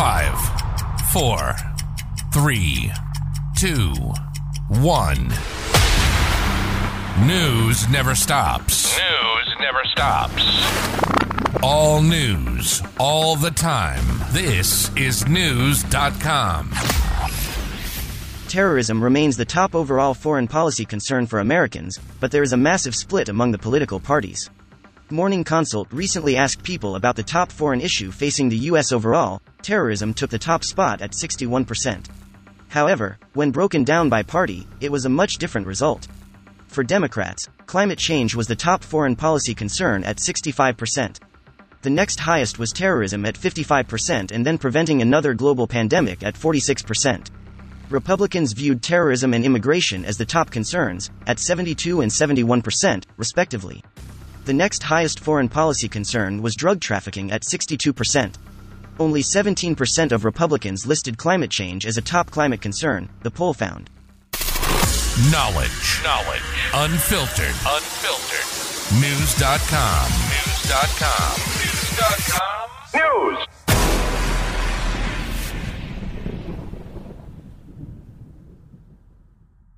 Five, four, three, two, one. News never stops. News never stops. All news, all the time. This is Knewz.com. Terrorism remains the top overall foreign policy concern for Americans, but there is a massive split among the political parties. Morning Consult recently asked people about the top foreign issue facing the US overall. Terrorism took the top spot at 61%. However, when broken down by party, it was a much different result. For Democrats, climate change was the top foreign policy concern at 65%. The next highest was terrorism at 55% and then preventing another global pandemic at 46%. Republicans viewed terrorism and immigration as the top concerns, at 72 and 71%, respectively. The next highest foreign policy concern was drug trafficking at 62%. Only 17% of Republicans listed climate change as a top climate concern, the poll found. Knowledge. Knowledge. Unfiltered. Unfiltered. Knewz.com. Knewz.com. Knewz.com. News.